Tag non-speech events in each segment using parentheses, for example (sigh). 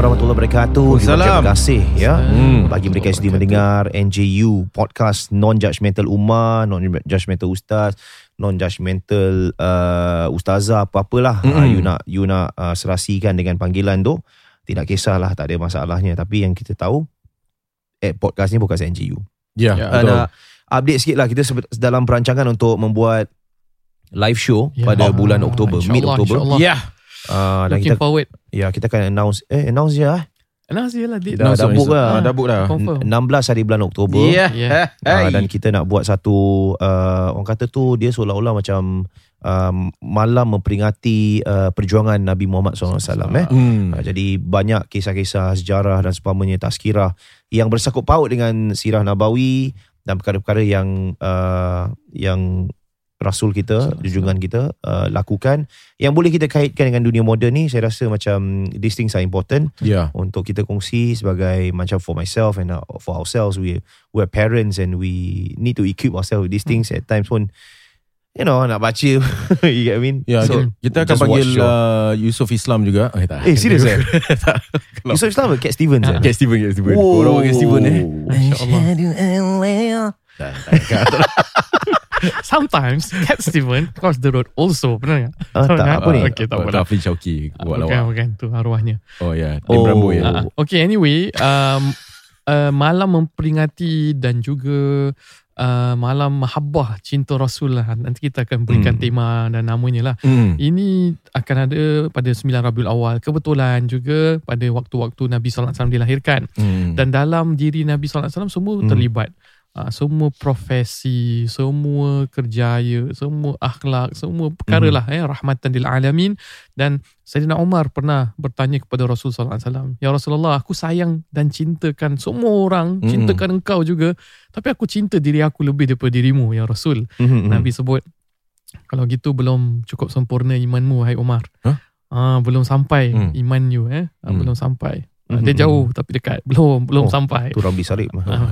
Warahmatullahi wabarakatuh. Waalaikumsalam. Terima kasih ya Hmm. bagi mereka yang sedang mendengar NJU podcast non judgmental ummah, non judgmental ustaz, non judgmental uh, ustazah apa-apalah Mm-mm. uh, you nak you nak uh, serasikan dengan panggilan tu tidak kisahlah tak ada masalahnya tapi yang kita tahu eh podcast ni bukan NJU. Ya, Uh, betul. nak update sikit lah kita dalam perancangan untuk membuat live show Ya. pada bulan Oktober, mid Oktober. Ya. Uh, dan Looking kita forward. ya kita akan announce eh announce je lah. Announce je lah date. Dah- dah book lah. Ah, dah book dah. Confirm. 16 hari bulan Oktober. Ya. (laughs) Yeah. Uh, dan kita nak buat satu uh, orang kata tu dia seolah-olah macam um, malam memperingati uh, perjuangan Nabi Muhammad SAW eh. Hmm. Uh, jadi banyak kisah-kisah sejarah dan seumpamanya tazkirah yang bersangkut paut dengan sirah nabawi dan perkara-perkara yang uh, yang Rasul kita, junjungan kita uh, lakukan yang boleh kita kaitkan dengan dunia moden ni saya rasa macam these things are important Ya. untuk kita kongsi sebagai macam for myself and uh, for ourselves we we're parents and we need to equip ourselves with these things at times pun you know nak baca (laughs) you get what I mean Ya, so kita- kita akan panggil uh, Yusuf Islam juga. Eh, tak. eh serius eh (laughs) (laughs) Yusuf Islam ke Cat Stevens eh Cat Steven, Cat Steven. Oh. Orang panggil Steven eh. InsyaAllah. Tak, tak, tak. (laughs) Sometimes Cat Steven cross the road also. Benar tak? ah, tak apa ni Okay, tak Oh, apa. Rafin Syauki buat Bukan, lawak. bukan. Tu arwahnya. Oh ya, Oh. Tim Rambo ya. Ah, okay, anyway. Um, uh, malam memperingati dan juga uh, malam mahabbah cinta Rasul lah. Nanti kita akan berikan Hmm. tema dan namanya lah. Hmm. Ini akan ada pada 9 Rabiul Awal. Kebetulan juga pada waktu-waktu Nabi SAW dilahirkan. Hmm. Dan dalam diri Nabi SAW semua Hmm. terlibat. Uh, semua profesi, semua kerjaya, semua akhlak, semua perkara Hmm. lah eh, rahmatan lil alamin. Dan Sayyidina Umar pernah bertanya kepada Rasulullah SAW, Ya Rasulullah, aku sayang dan cintakan semua orang, Hmm. cintakan engkau juga. Tapi aku cinta diri aku lebih daripada dirimu, Ya Rasul. Mhm, mhm. Nabi sebut, kalau gitu belum cukup sempurna imanmu, hai Umar. Huh? Ah, belum sampai Hmm. iman you eh. Ah, Hmm. Belum sampai. Mhm, Dia mhm. jauh tapi dekat. Belum belum Oh, sampai. tu Ramli Sarip (laughs) Ah.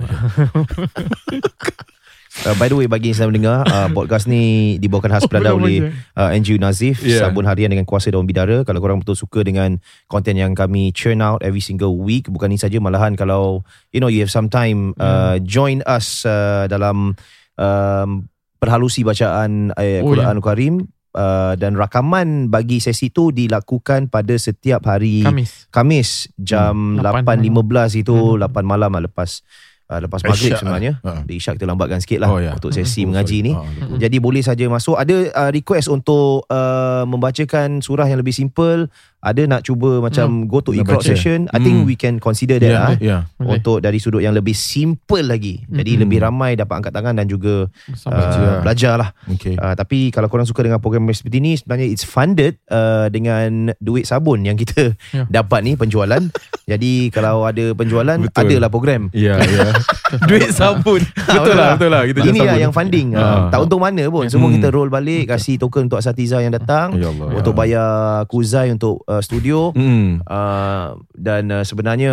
Uh, by the way bagi yang sedang mendengar uh, podcast ni dibawakan khas pelada Belum oleh uh, NGU Nazif Yeah. sabun harian dengan kuasa daun bidara kalau korang betul suka dengan konten yang kami churn out every single week bukan ini saja malahan kalau you know you have some time uh, join us uh, dalam um, perhalusi bacaan uh, Oh, Quran Karim uh, dan rakaman bagi sesi itu dilakukan pada setiap hari Kamis. Kamis jam Hmm, lapan 8.15 itu Hmm. 8 malam lah lepas uh, lepas maghrib Isyak sebenarnya. lah. Di Isyak kita lambatkan sikit lah Oh, ya. untuk sesi Oh, mengaji sorry. ni. Ah, betul. Jadi boleh saja masuk. Ada uh, request untuk uh, membacakan surah yang lebih simple. Ada nak cuba macam go to baca. session. I think Hmm. we can consider that Ya, lah. ya. Boleh. Untuk dari sudut yang lebih simple lagi. Jadi Mm-mm. lebih ramai dapat angkat tangan dan juga Sampai uh, Baca lah. belajar lah. Okay. Uh, tapi kalau korang suka dengan program seperti ni sebenarnya it's funded uh, dengan duit sabun yang kita Ya. dapat ni penjualan. (laughs) Jadi kalau ada penjualan Betul. adalah program. Ya, ya. (laughs) Duit sabun. (laughs) betul lah, betul lah. Kita Ini jual lah sabun. yang funding. Ah. Uh, tak untung mana pun. Semua Hmm. kita roll balik kasih token untuk asatiza yang datang Ya Allah. untuk bayar kuzai untuk uh, studio. Hmm. Uh, dan uh, sebenarnya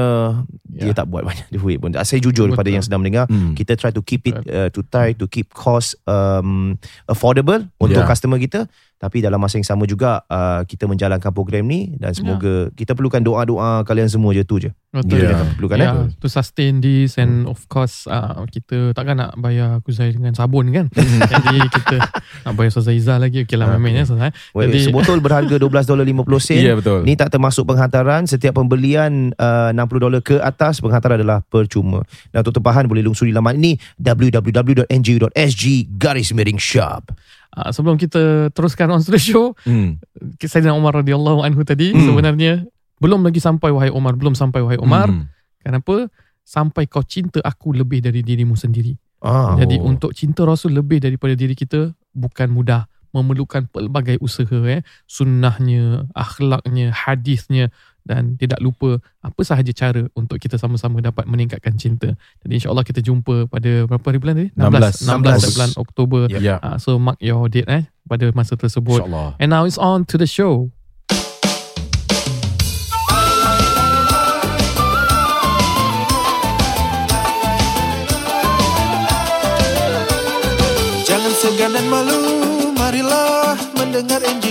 dia Ya. tak buat banyak (laughs) duit pun. Saya jujur Betul. kepada yang sedang mendengar, Hmm. kita try to keep it uh, to try to keep cost um, affordable untuk Yeah. customer kita tapi dalam masa yang sama juga uh, kita menjalankan program ni dan semoga kita perlukan doa-doa kalian semua je tu je. Betul. Ya. Kita perlukan Ya, eh. to sustain this and of course uh, kita takkan nak bayar kuzai dengan sabun kan. (laughs) Jadi kita nak bayar Ustazah Izzah lagi. Okey lah Ah, main-main ya Ustazah. eh. Well, Jadi- sebotol berharga (laughs) 12 dolar 50 sen. Ya, betul. Ni tak termasuk penghantaran. Setiap pembelian uh, 60 dolar ke atas penghantaran adalah percuma. Dan untuk tempahan boleh lungsuri laman ini www.ngu.sg garis miring shop. Uh, sebelum kita teruskan on to the show, Hmm. Sayyidina Umar radhiyallahu anhu tadi Hmm. sebenarnya belum lagi sampai wahai Umar, belum sampai wahai Umar. Hmm. Kenapa? Sampai kau cinta aku lebih dari dirimu sendiri. Ah. Jadi Oh. untuk cinta Rasul lebih daripada diri kita bukan mudah. Memerlukan pelbagai usaha eh. Sunnahnya, akhlaknya, hadisnya dan tidak lupa apa sahaja cara untuk kita sama-sama dapat meningkatkan cinta. Jadi insya-Allah kita jumpa pada berapa hari bulan tadi? 16. 16 bulan Oktober. Ya. Uh, so mark your date eh pada masa tersebut. InsyaAllah. And now it's on to the show. Jangan segan dan malu Marilah mendengar NGU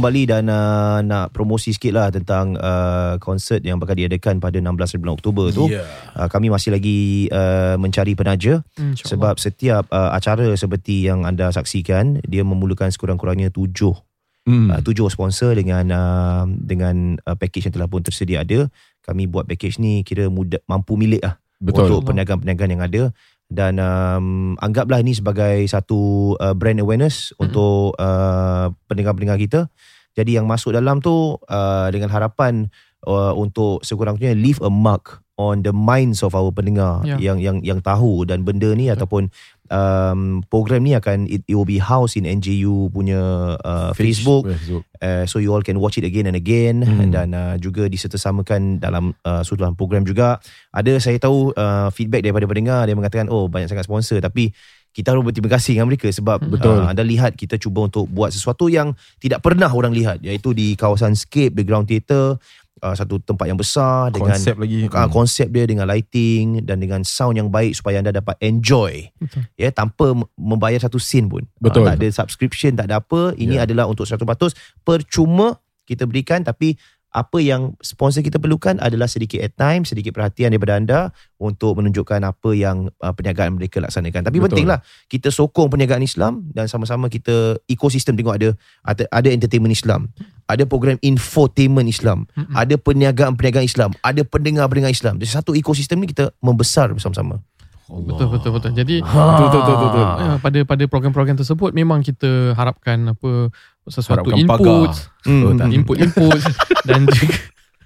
kembali dan uh, nak promosi sikit lah tentang uh, konsert yang bakal diadakan pada 16 bulan Oktober tu. Ya. Uh, kami masih lagi uh, mencari penaja InsyaAllah. sebab setiap uh, acara seperti yang anda saksikan dia memerlukan sekurang-kurangnya tujuh Hmm. uh, tujuh sponsor dengan uh, dengan uh, package yang telah pun tersedia ada. Kami buat package ni kira mudah mampu milik lah Betul. untuk perniagaan-perniagaan yang ada dan um, anggaplah ini sebagai satu uh, brand awareness mm-hmm. untuk uh, pendengar-pendengar kita. Jadi yang masuk dalam tu uh, dengan harapan uh, untuk sekurang-kurangnya leave a mark on the minds of our pendengar Ya. yang yang yang tahu dan benda ni ataupun um, program ni akan it, it will be housed in NJU punya uh, Facebook Facebook. uh, so you all can watch it again and again Hmm. dan uh, juga disertasamakan dalam uh, sudutan program juga ada saya tahu uh, feedback daripada pendengar dia mengatakan oh banyak sangat sponsor tapi kita harus berterima kasih dengan mereka sebab Betul. Uh, anda lihat kita cuba untuk buat sesuatu yang tidak pernah orang lihat iaitu di kawasan Scape the Ground Theatre uh, satu tempat yang besar dengan Konsep lagi. uh, Hmm. konsep dia dengan lighting dan dengan sound yang baik supaya anda dapat enjoy Betul. ya tanpa m- membayar satu sen pun Betul. uh, tak ada subscription tak ada apa ini Ya. adalah untuk 100% percuma kita berikan tapi apa yang sponsor kita perlukan adalah sedikit airtime, sedikit perhatian daripada anda untuk menunjukkan apa yang uh, perniagaan mereka laksanakan. Tapi Betul. pentinglah kita sokong perniagaan Islam dan sama-sama kita ekosistem tengok ada ada, ada entertainment Islam, ada program infotainment Islam, Mm-mm. ada perniagaan-perniagaan Islam, ada pendengar-pendengar Islam. Jadi satu ekosistem ni kita membesar bersama-sama. Betul betul betul. Jadi Betul, betul, betul, betul. Ya, pada pada program-program tersebut memang kita harapkan apa sesuatu Harapkan input, Oh, hmm, hmm. input-input (laughs) dan juga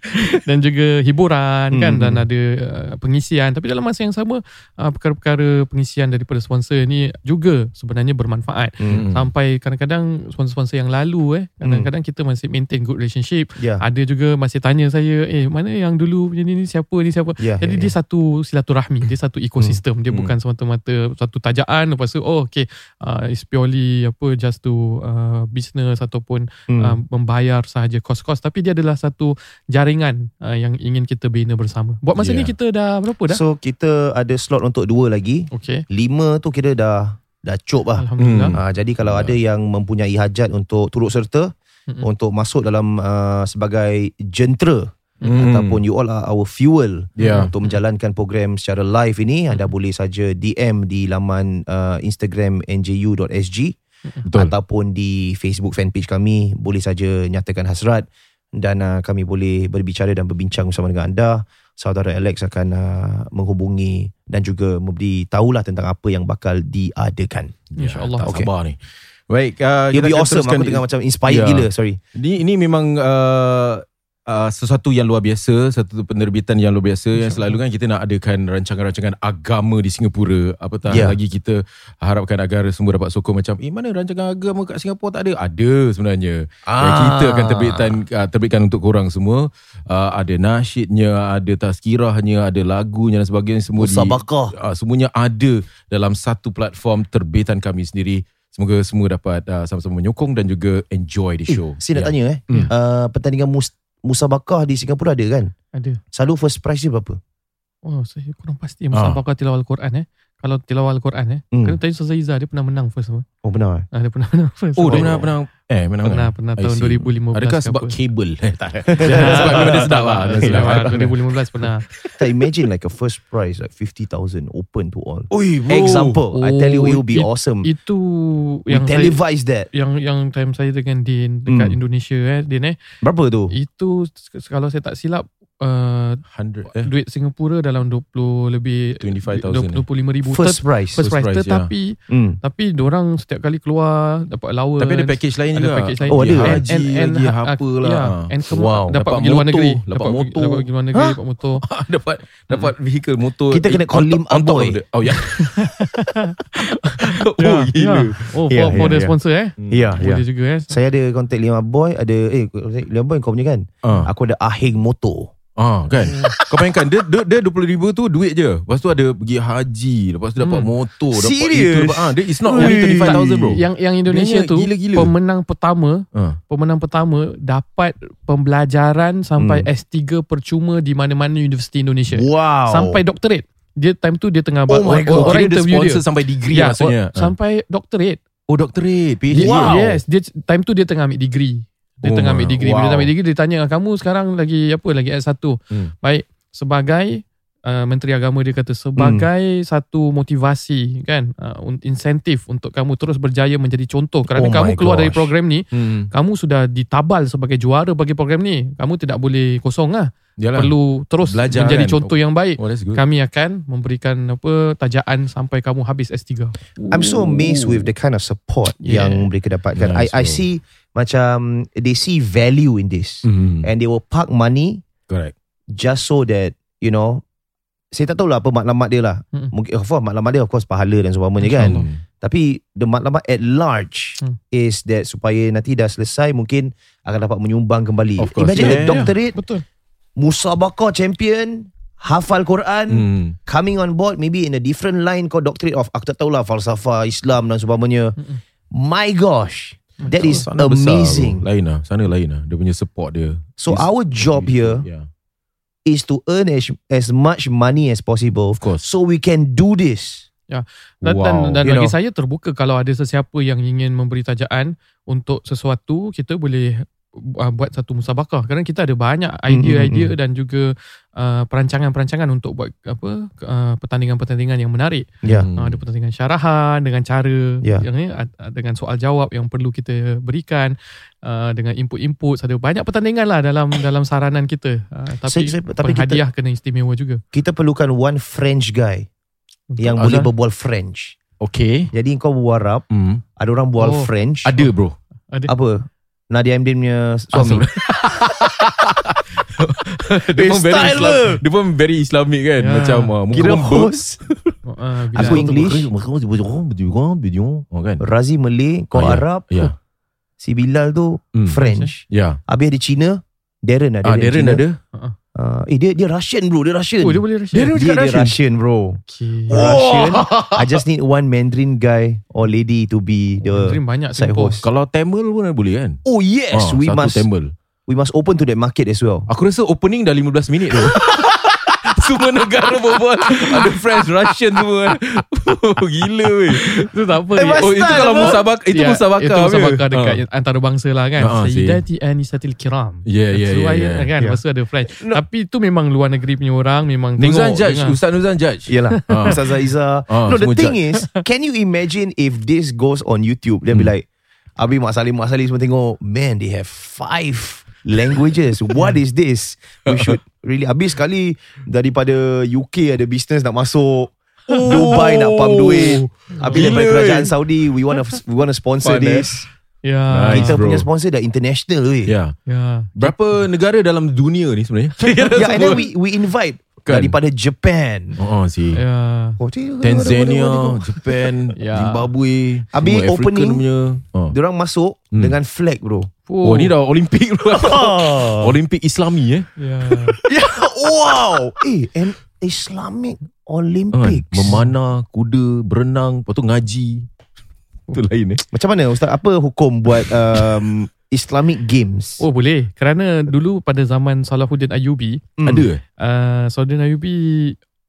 (laughs) dan juga hiburan kan Hmm. dan ada uh, pengisian tapi dalam masa yang sama uh, perkara-perkara pengisian daripada sponsor ni juga sebenarnya bermanfaat Hmm. sampai kadang-kadang sponsor-sponsor yang lalu eh kadang-kadang kita masih maintain good relationship Ya. ada juga masih tanya saya eh mana yang dulu punya ni, ni siapa ni siapa Ya, jadi ya, dia ya. satu silaturahmi dia satu ekosistem dia Hmm. bukan semata-mata satu tajaan lepas tu oh okay uh, it's purely apa just to uh, business ataupun Hmm. uh, membayar sahaja kos-kos tapi dia adalah satu jaringan uh, yang ingin kita bina bersama buat masa Yeah. ni kita dah berapa dah So kita ada slot untuk dua lagi. okay Lima tu kira dah dah cop lah. alhamdulillah Hmm. Ha, jadi kalau ada yang mempunyai hajat untuk turut serta Mm-mm. untuk masuk dalam uh, sebagai jentera Hmm. ataupun you all are our fuel Ya. untuk menjalankan program secara live ini anda boleh saja DM di laman uh, Instagram nju.sg Betul. ataupun di Facebook fanpage kami boleh saja nyatakan hasrat dan uh, kami boleh berbicara dan berbincang bersama dengan anda saudara Alex akan uh, menghubungi dan juga memberi tahulah tentang apa yang bakal diadakan InsyaAllah. Tak Okay. sabar ni. Baik, uh, It'll kita be awesome Aku tengah macam inspired Ya. gila Sorry Ini ini memang uh, uh, sesuatu yang luar biasa, satu penerbitan yang luar biasa yang selalu kan kita nak adakan rancangan-rancangan agama di Singapura. Apatah Ya. lagi kita harapkan agar semua dapat sokong macam, "Eh mana rancangan agama kat Singapura tak ada?" Ada sebenarnya. Dan Ah. kita akan terbitkan uh, terbitkan untuk korang semua. Uh, ada nasyidnya, ada tazkirahnya, ada lagunya dan sebagainya semua di uh, semuanya ada dalam satu platform terbitan kami sendiri. Semoga semua dapat uh, sama-sama menyokong dan juga enjoy the show. Saya nak Ya. tanya eh Hmm. uh, Pertandingan mus- musabakah di Singapura ada kan? Ada. Selalu first prize dia berapa? Oh saya kurang pasti Ah. musabaqah tilawah al-Quran eh kalau tilawah al-Quran eh Hmm. kan tadi Ustaz Izzah dia pernah menang first apa Oh benar eh? ah, dia pernah menang first Oh, dia pernah pernah eh menang pernah kan? pernah tahun see. 2015 Adakah ke sebab apa. kabel? Eh, (laughs) tak. (laughs) sebab memang dia sedap lah. Dia sedap. Ah, 2015 pernah Tak imagine like a first prize Like 50,000 Open to all Oi, bro. Example I tell you it will be Oh, it- awesome itu We yang saya, televise that yang yang time saya dengan Din dekat Hmm. Indonesia eh Din eh Berapa tu itu kalau saya tak silap uh, 100 eh? duit Singapura dalam 20 lebih 25,000 25 ribu. First price. first price, price, tetapi Hmm. tapi orang setiap kali keluar dapat allowance. Tapi ada package lain ada juga? package lain. Oh, ada. Pergi And- haji lagi ha- apa lah ya, and kemu- Wow. dapat, pergi luar negeri. Dapat dapat motor. dapat pergi luar negeri dapat motor. (laughs) Dapat dapat vehicle motor. Kita kena Eh, call him Aboy. of the- Oh ya (laughs) Oh Ya, gila. Oh for, for the sponsor eh? Ya. Boleh juga eh? Saya ada kontak Lima Boy, ada eh Lima Boy kau punya kan? Ah. Aku ada Ahing Motor. Ah kan Kau bayangkan Dia, dia, dia 20 ribu tu Duit je Lepas tu ada Pergi haji Lepas tu dapat Hmm. motor dapat Serious? itu, dapat, ah, dia, It's not only Ui. 35,000 bro Yang yang Indonesia Dia tu gila-gila. pemenang pertama ah. pemenang pertama dapat pembelajaran sampai Hmm. S3 percuma di mana-mana universiti Indonesia. Wow. Sampai doctorate. Dia time tu dia tengah Oh my God. orang Kira dia interview sponsor dia. sampai degree Ya, maksudnya sampai doctorate. Oh doctorate PhD Dia, Wow. Yes, dia time tu dia tengah ambil degree. Dia Oh tengah ambil degree. Bila wow. dia ambil degree dia tanya kamu sekarang lagi apa lagi S1. Hmm. Baik, sebagai uh, menteri agama dia kata sebagai Hmm. satu motivasi kan uh, insentif untuk kamu terus berjaya menjadi contoh kerana Oh kamu keluar dari gosh. program ni hmm. kamu sudah ditabal sebagai juara bagi program ni. Kamu tidak boleh kosong lah. Yalah. Perlu terus Belajar menjadi kan. contoh yang baik. Oh Kami akan memberikan apa tajaan sampai kamu habis S3. I'm so amazed with the kind of support Yeah. yang mereka dapatkan. Nice, I I bro. see macam they see value in this hmm. and they will park money Correct just so that you know saya tak tahulah apa maklumat dia lah. Mm. Mungkin of course maklumat dia of course pahala dan sebagainya kan. Hmm. Tapi the maklumat at large Hmm. is that supaya nanti dah selesai mungkin akan dapat menyumbang kembali. Of course. Imagine Yeah, a yeah, doctorate, Betul. musabaqah champion, hafal Quran, Hmm. coming on board maybe in a different line kau doctorate of aku tak tahulah falsafah Islam dan sebagainya. Mm-mm. My gosh, that is Sana besar, amazing. bro. Lain lah Sana lain lah Dia punya support dia So It's- our job here yeah. is to earn as, as much money as possible Of course so we can do this. Dan, Wow. dan, dan You bagi know. saya terbuka kalau ada sesiapa yang ingin memberi tajaan untuk sesuatu kita boleh uh, buat satu musabakah kerana kita ada banyak idea-idea mm, dan juga uh, perancangan-perancangan untuk buat apa uh, pertandingan-pertandingan yang menarik. Yeah. Uh, ada pertandingan syarahan dengan cara Ya. yang ni dengan soal jawab yang perlu kita berikan uh, dengan input-input ada banyak pertandingan lah dalam dalam saranan kita. Uh, tapi Saya- saya- tapi kita- hadiah kena istimewa juga. Kita perlukan one French guy Untuk yang Azhar? boleh berbual French. Okay Jadi kau berbual Arab, hmm. ada orang berbual Oh. French. Ada bro ada Apa? Nadia Amdin punya Ah, suami. (laughs) dia pun very Islam? Dia pun very Islamic kan Ya. Macam uh, muka Kira pun ber- host. uh, bila Aku English. Oh kan Razi Malay, kau Ah, ya. Arab. Ya Si Bilal tu Hmm. French. Ya Habis ada Cina, Darren ada. Ah, Darren Cina. ada Uh, eh dia dia Russian bro, dia Russian. Oh dia boleh Russian. Dia- dia, dia Russian. Russian bro. Okay. Russian. (laughs) I just need one Mandarin guy or lady to be Mandarin the banyak side host. Kalau Tamil pun boleh kan Oh yes, Ah, we satu must Tamil we must open to that market as well. Aku rasa opening dah 15 minit tu (laughs) Semua negara berbual Ada French, Russian semua kan (laughs) oh, Gila weh Itu tak apa. Eh, Ya. Oh itu kalau musabak Itu Ya, musabakah Itu musabakah dekat Ah. antarabangsa lah kan. Si. Sayyidati Anisatil Kiram. Ya ya So, ya I- ya. Kan, Ya. Lepas tu ada French. Tapi itu memang luar negeri punya orang. Memang Nuzan tengok. judge dengar. Ustaz Nuzan judge Yalah. Ah. (laughs) Ustaz Zaiza. Ah, no, the thing is, can you imagine if this goes on YouTube? They'll be Hmm. like, Abi Mak Salim, Mak Salim semua tengok, man, they have five languages. What is this? We should really, habis sekali daripada UK ada business nak masuk. Dubai nak pump duit. Habis Gila, daripada kerajaan Saudi, we want to we want to sponsor Fun, eh? this. Ya. Nice, Kita bro. punya sponsor dah international weh. Ya Ya. Berapa negara dalam dunia ni sebenarnya? (laughs) Yeah, (laughs) and then we we invite Kan? daripada Japan. Oh si Ya. Oh, Tanzania. Japan, (laughs) Ya. Zimbabwe, Habis opening, punya. Oh. Diorang masuk Hmm. dengan flag bro. Oh ni dah Olimpik bro. Oh. (laughs) Olimpik Islami eh. (laughs) Ya. wow. Eh, an Islamic? Olympics. Memanah, kuda, berenang, lepas tu ngaji. Itu lain eh. Macam mana Ustaz? Apa hukum buat um, Islamic Games? Oh boleh. Kerana dulu pada zaman Salahuddin Ayyubi, Hmm. Ada eh? uh, Salahuddin Ayyubi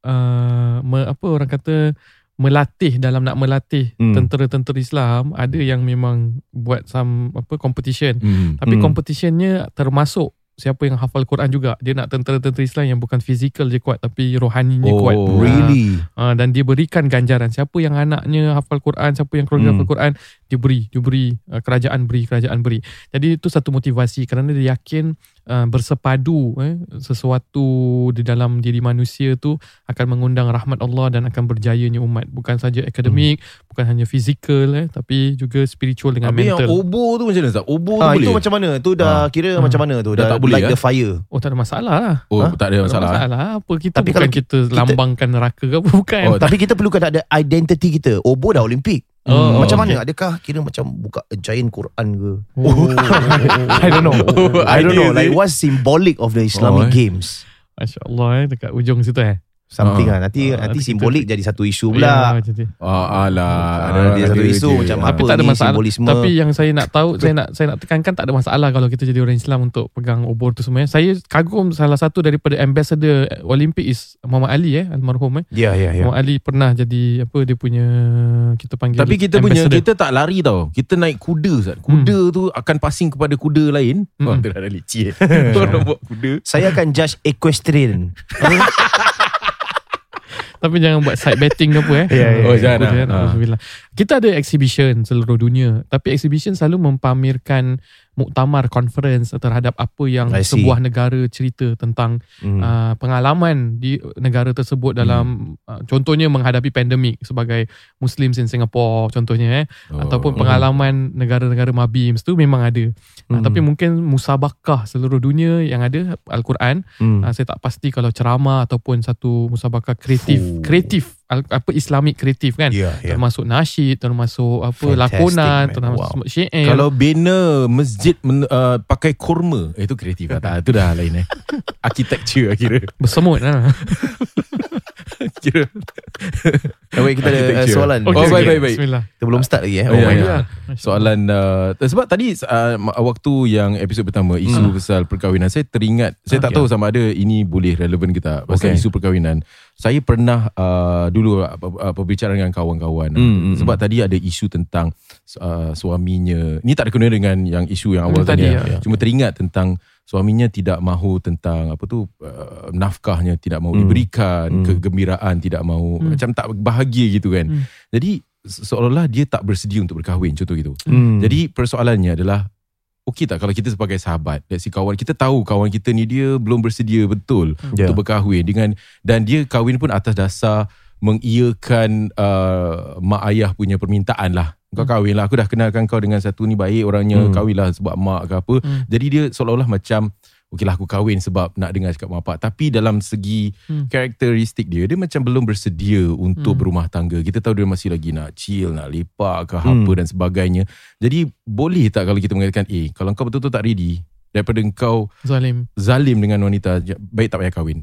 uh, me, apa orang kata melatih dalam nak melatih Hmm. tentera-tentera Islam ada yang memang buat some apa competition Hmm. tapi Hmm. competitionnya termasuk siapa yang hafal Quran juga dia nak tentera-tentera Islam yang bukan fizikal je kuat tapi rohaninya Oh, kuat Really? uh, dan dia berikan ganjaran siapa yang anaknya hafal Quran siapa yang keluarga Hmm. hafal Quran dia beri dia beri uh, kerajaan beri kerajaan beri jadi itu satu motivasi kerana dia yakin uh, bersepadu eh, sesuatu di dalam diri manusia tu akan mengundang rahmat Allah dan akan berjayanya umat bukan saja akademik hmm. bukan hanya fizikal eh, tapi juga spiritual dengan yang mental obo tu macam mana Ustaz? Obo tu Ah, boleh? itu macam mana? Tu dah Ah. kira Ah. macam mana tu? Dah Dah, tak boleh, like eh? the fire. oh tak ada masalah lah Oh Ha? tak ada tak ada masalah. eh? masalah apa kita Tapi bukan kalau kita, kita- lambangkan neraka ke apa (laughs) bukan Oh, Tapi kita perlukan ada identity kita. Obo dah Olimpik. Oh, macam okay. mana? Adakah kira macam buka a giant Quran ke? oh, (laughs) I don't know. I don't know. Like what's symbolic of the Oh, Islamic eh. Games? Masya Allah eh, dekat ujung situ eh Something Ah. lah. Nanti Ah, nanti simbolik jadi satu isu Ya, pula. macam tu. Ah, alah. Ah, ada- dia satu ada isu je. macam Ah. Tapi apa tak ada ni masalah. simbolisme. Tapi yang saya nak tahu, saya nak saya nak tekankan tak ada masalah kalau kita jadi orang Islam untuk pegang obor tu semua. eh. Saya kagum salah satu daripada ambassador Olimpik is Muhammad Ali eh, almarhum eh. Ya, ya, ya. Muhammad Ali pernah jadi apa dia punya kita panggil Tapi kita punya ambassador. kita tak lari tau. Kita naik kuda Ustaz. Kuda tu akan passing kepada kuda lain. Hmm. Oh, dia dah licin. (laughs) Orang (laughs) buat kuda. Saya akan judge equestrian. (laughs) Tapi jangan buat side betting ke apa eh. (laughs) Ya, ya, Oh, jangan lah. Kemudian, Ha. Kita ada exhibition seluruh dunia. Tapi exhibition selalu mempamerkan muktamar conference terhadap apa yang sebuah negara cerita tentang Hmm. uh, pengalaman di negara tersebut dalam uh, contohnya menghadapi pandemik sebagai Muslims in Singapore contohnya eh Oh. ataupun pengalaman negara-negara Mabims tu memang ada. Uh, Hmm. tapi mungkin musabakah seluruh dunia yang ada Al-Quran Hmm. uh, saya tak pasti kalau ceramah ataupun satu musabakah kreatif Fuh. kreatif apa Islamik kreatif kan Ya, ya. termasuk nasyid termasuk apa Fantastic, lakonan man. termasuk Wow. syair Kalau bina masjid men, uh, pakai kurma, eh, itu kreatif lah. Tak, itu dah lain eh. (laughs) Architecture lah kira. bersemut lah. (laughs) kira. Eh, wait, kita ada uh, soalan. Oh, Okey, baik, okey. baik, baik. Bismillah. Kita belum start lagi eh. Oh, ya, my ya. God. Soalan uh, sebab tadi uh, waktu yang episod pertama isu Hmm. pasal perkahwinan saya teringat saya tak Okay. tahu sama ada ini boleh relevan ke tak pasal Okay. isu perkahwinan. Saya pernah uh, dulu uh, uh, berbicara dengan kawan-kawan Hmm, hmm, sebab tadi ada isu tentang uh, suaminya. Ni tak ada kena dengan yang isu yang awal tadi. tadi, ya. ya. Cuma teringat tentang suaminya tidak mahu tentang apa tu uh, nafkahnya tidak mahu Hmm. diberikan, Hmm. kegembiraan tidak mahu Hmm. macam tak bahagia gitu kan. Hmm. Jadi se- seolah-olah dia tak bersedia untuk berkahwin contoh gitu. Hmm. Jadi persoalannya adalah Okey tak kalau kita sebagai sahabat say kawan Kita tahu kawan kita ni Dia belum bersedia betul Ya. Untuk berkahwin dengan Dan dia kahwin pun atas dasar Mengiyakan uh, Mak ayah punya permintaan lah Kau kahwin lah Aku dah kenalkan kau dengan satu ni Baik orangnya Hmm. Kahwin lah sebab mak ke apa Hmm. Jadi dia seolah-olah macam Okey lah aku kahwin sebab Nak dengar cakap mak bapak Tapi dalam segi Hmm. Karakteristik dia Dia macam belum bersedia Untuk Hmm. berumah tangga Kita tahu dia masih lagi nak chill Nak lepak ke Hmm. apa dan sebagainya jadi boleh tak kalau kita mengatakan eh kalau kau betul-betul tak ready daripada kau Zalim. zalim dengan wanita baik tak payah kahwin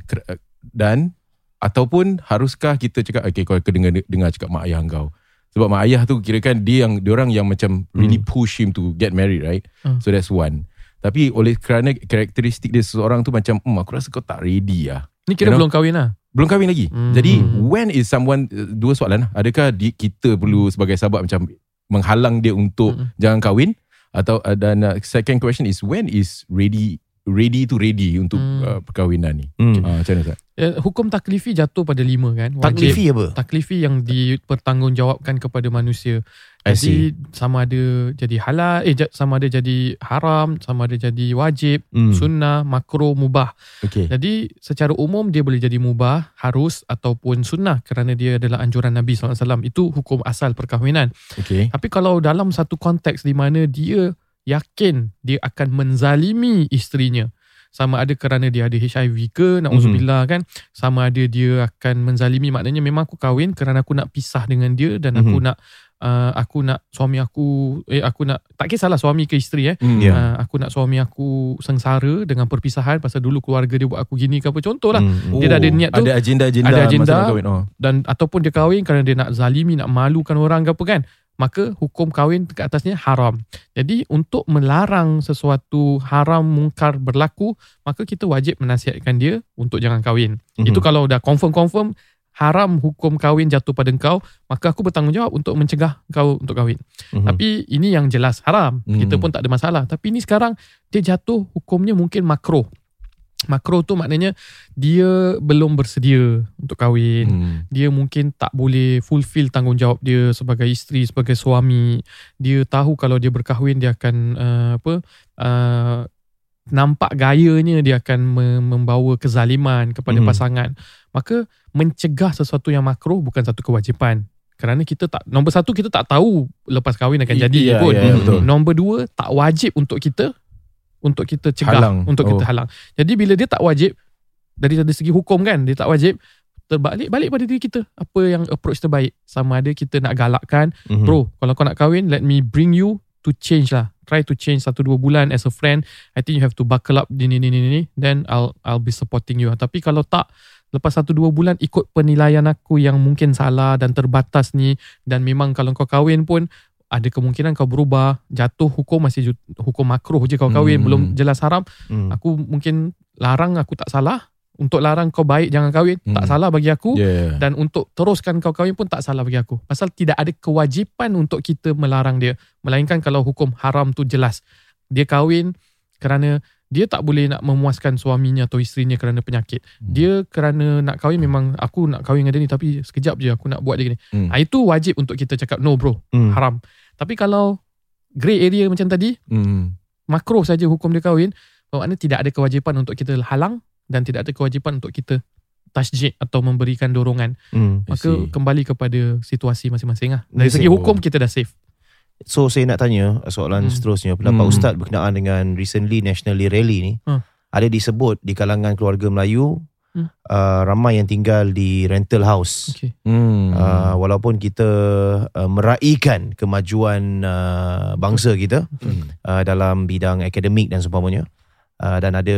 dan ataupun haruskah kita cakap okay kau dengar dengar cakap mak ayah kau sebab mak ayah tu kira kan dia yang dia orang yang macam really push him to get married right Hmm. so that's one tapi oleh kerana karakteristik dia seseorang tu macam hmm, aku rasa kau tak ready lah Ni kira You know? belum kahwin lah. belum kahwin lagi. Hmm. Jadi when is someone uh, dua soalan lah. Adakah di, kita perlu sebagai sahabat macam menghalang dia untuk Hmm. jangan kahwin atau uh, dan uh, second question is when is ready ready to ready untuk Hmm. uh, perkahwinan ni. Hmm. Ah macam mana Ustaz? Eh, hukum taklifi jatuh pada lima kan. Wajib. Taklifi apa? Taklifi yang dipertanggungjawabkan kepada manusia. I Jadi sama ada jadi halal, eh sama ada jadi haram, sama ada jadi wajib, Hmm. sunnah, makruh, mubah. Okay. Jadi secara umum dia boleh jadi mubah, harus ataupun sunnah kerana dia adalah anjuran Nabi SAW. Itu hukum asal perkahwinan. Okay. Tapi kalau dalam satu konteks di mana dia yakin dia akan menzalimi isterinya, sama ada kerana dia ada HIV ke, na'udzubillah kan, sama ada dia akan menzalimi, maknanya memang aku kahwin kerana aku nak pisah dengan dia dan aku Mhm. nak uh, aku nak suami aku eh aku nak tak kisahlah suami ke isteri eh Hmm. Ya. uh, aku nak suami aku sengsara dengan perpisahan pasal dulu keluarga dia buat aku gini ke apa contohlah Hmm. Dia dah ada niat tu. Ada agenda-agenda Ada agenda. masa nak kahwin. Oh. dan ataupun dia kahwin kerana dia nak zalimi nak malukan orang ke apa kan maka hukum kahwin ke atasnya haram. Jadi untuk melarang sesuatu haram mungkar berlaku maka kita wajib menasihatkan dia untuk jangan kahwin. Mhm. Itu kalau dah confirm-confirm haram hukum kahwin jatuh pada engkau maka aku bertanggungjawab untuk mencegah kau untuk kahwin. Mhm. Tapi ini yang jelas haram. Hmm. Kita pun tak ada masalah. Tapi ini sekarang dia jatuh hukumnya mungkin makruh. Makro tu maknanya dia belum bersedia untuk kahwin. Hmm. Dia mungkin tak boleh fulfill tanggungjawab dia sebagai isteri, sebagai suami. Dia tahu kalau dia berkahwin dia akan uh, apa uh, nampak gayanya dia akan me- membawa kezaliman kepada Mhm. pasangan. Maka mencegah sesuatu yang makro bukan satu kewajipan. Kerana kita tak nombor satu kita tak tahu lepas kahwin akan jadi ya, pun. ya, betul. Nombor dua tak wajib untuk kita untuk kita cegah Halang. untuk kita Oh. halang. Jadi bila dia tak wajib dari dari segi hukum kan dia tak wajib terbalik balik pada diri kita apa yang approach terbaik sama ada kita nak galakkan Mhm. bro kalau kau nak kahwin let me bring you to change lah try to change satu dua bulan as a friend I think you have to buckle up ni ni ni ni ni then I'll I'll be supporting you tapi kalau tak lepas satu dua bulan ikut penilaian aku yang mungkin salah dan terbatas ni dan memang kalau kau kahwin pun ada kemungkinan kau berubah jatuh hukum masih hukum makruh je kau kahwin Hmm. belum jelas haram Hmm. aku mungkin larang aku tak salah untuk larang kau baik jangan kahwin tak Hmm. salah bagi aku Yeah. dan untuk teruskan kau kahwin pun tak salah bagi aku pasal tidak ada kewajipan untuk kita melarang dia melainkan kalau hukum haram tu jelas dia kahwin kerana dia tak boleh nak memuaskan suaminya atau isterinya kerana penyakit. Hmm. Dia kerana nak kahwin memang aku nak kahwin dengan dia ni tapi sekejap je aku nak buat dia ni. Hmm. Hmm. Itu wajib untuk kita cakap no bro, Hmm. haram. Tapi kalau grey area macam tadi, Hmm. makro saja hukum dia kahwin, bermakna tidak ada kewajipan untuk kita halang dan tidak ada kewajipan untuk kita tasjid atau memberikan dorongan. Hmm. Maka kembali kepada situasi masing-masing lah. Dari segi hukum kita dah safe. So saya nak tanya soalan Hmm. seterusnya pendapat Hmm. ustaz berkenaan dengan recently nationally rally ni Hmm. ada disebut di kalangan keluarga Melayu Hmm. uh, ramai yang tinggal di rental house Okay. Hmm. uh, walaupun kita uh, meraihkan kemajuan uh, bangsa kita Hmm. uh, dalam bidang akademik dan seumpamanya uh, dan ada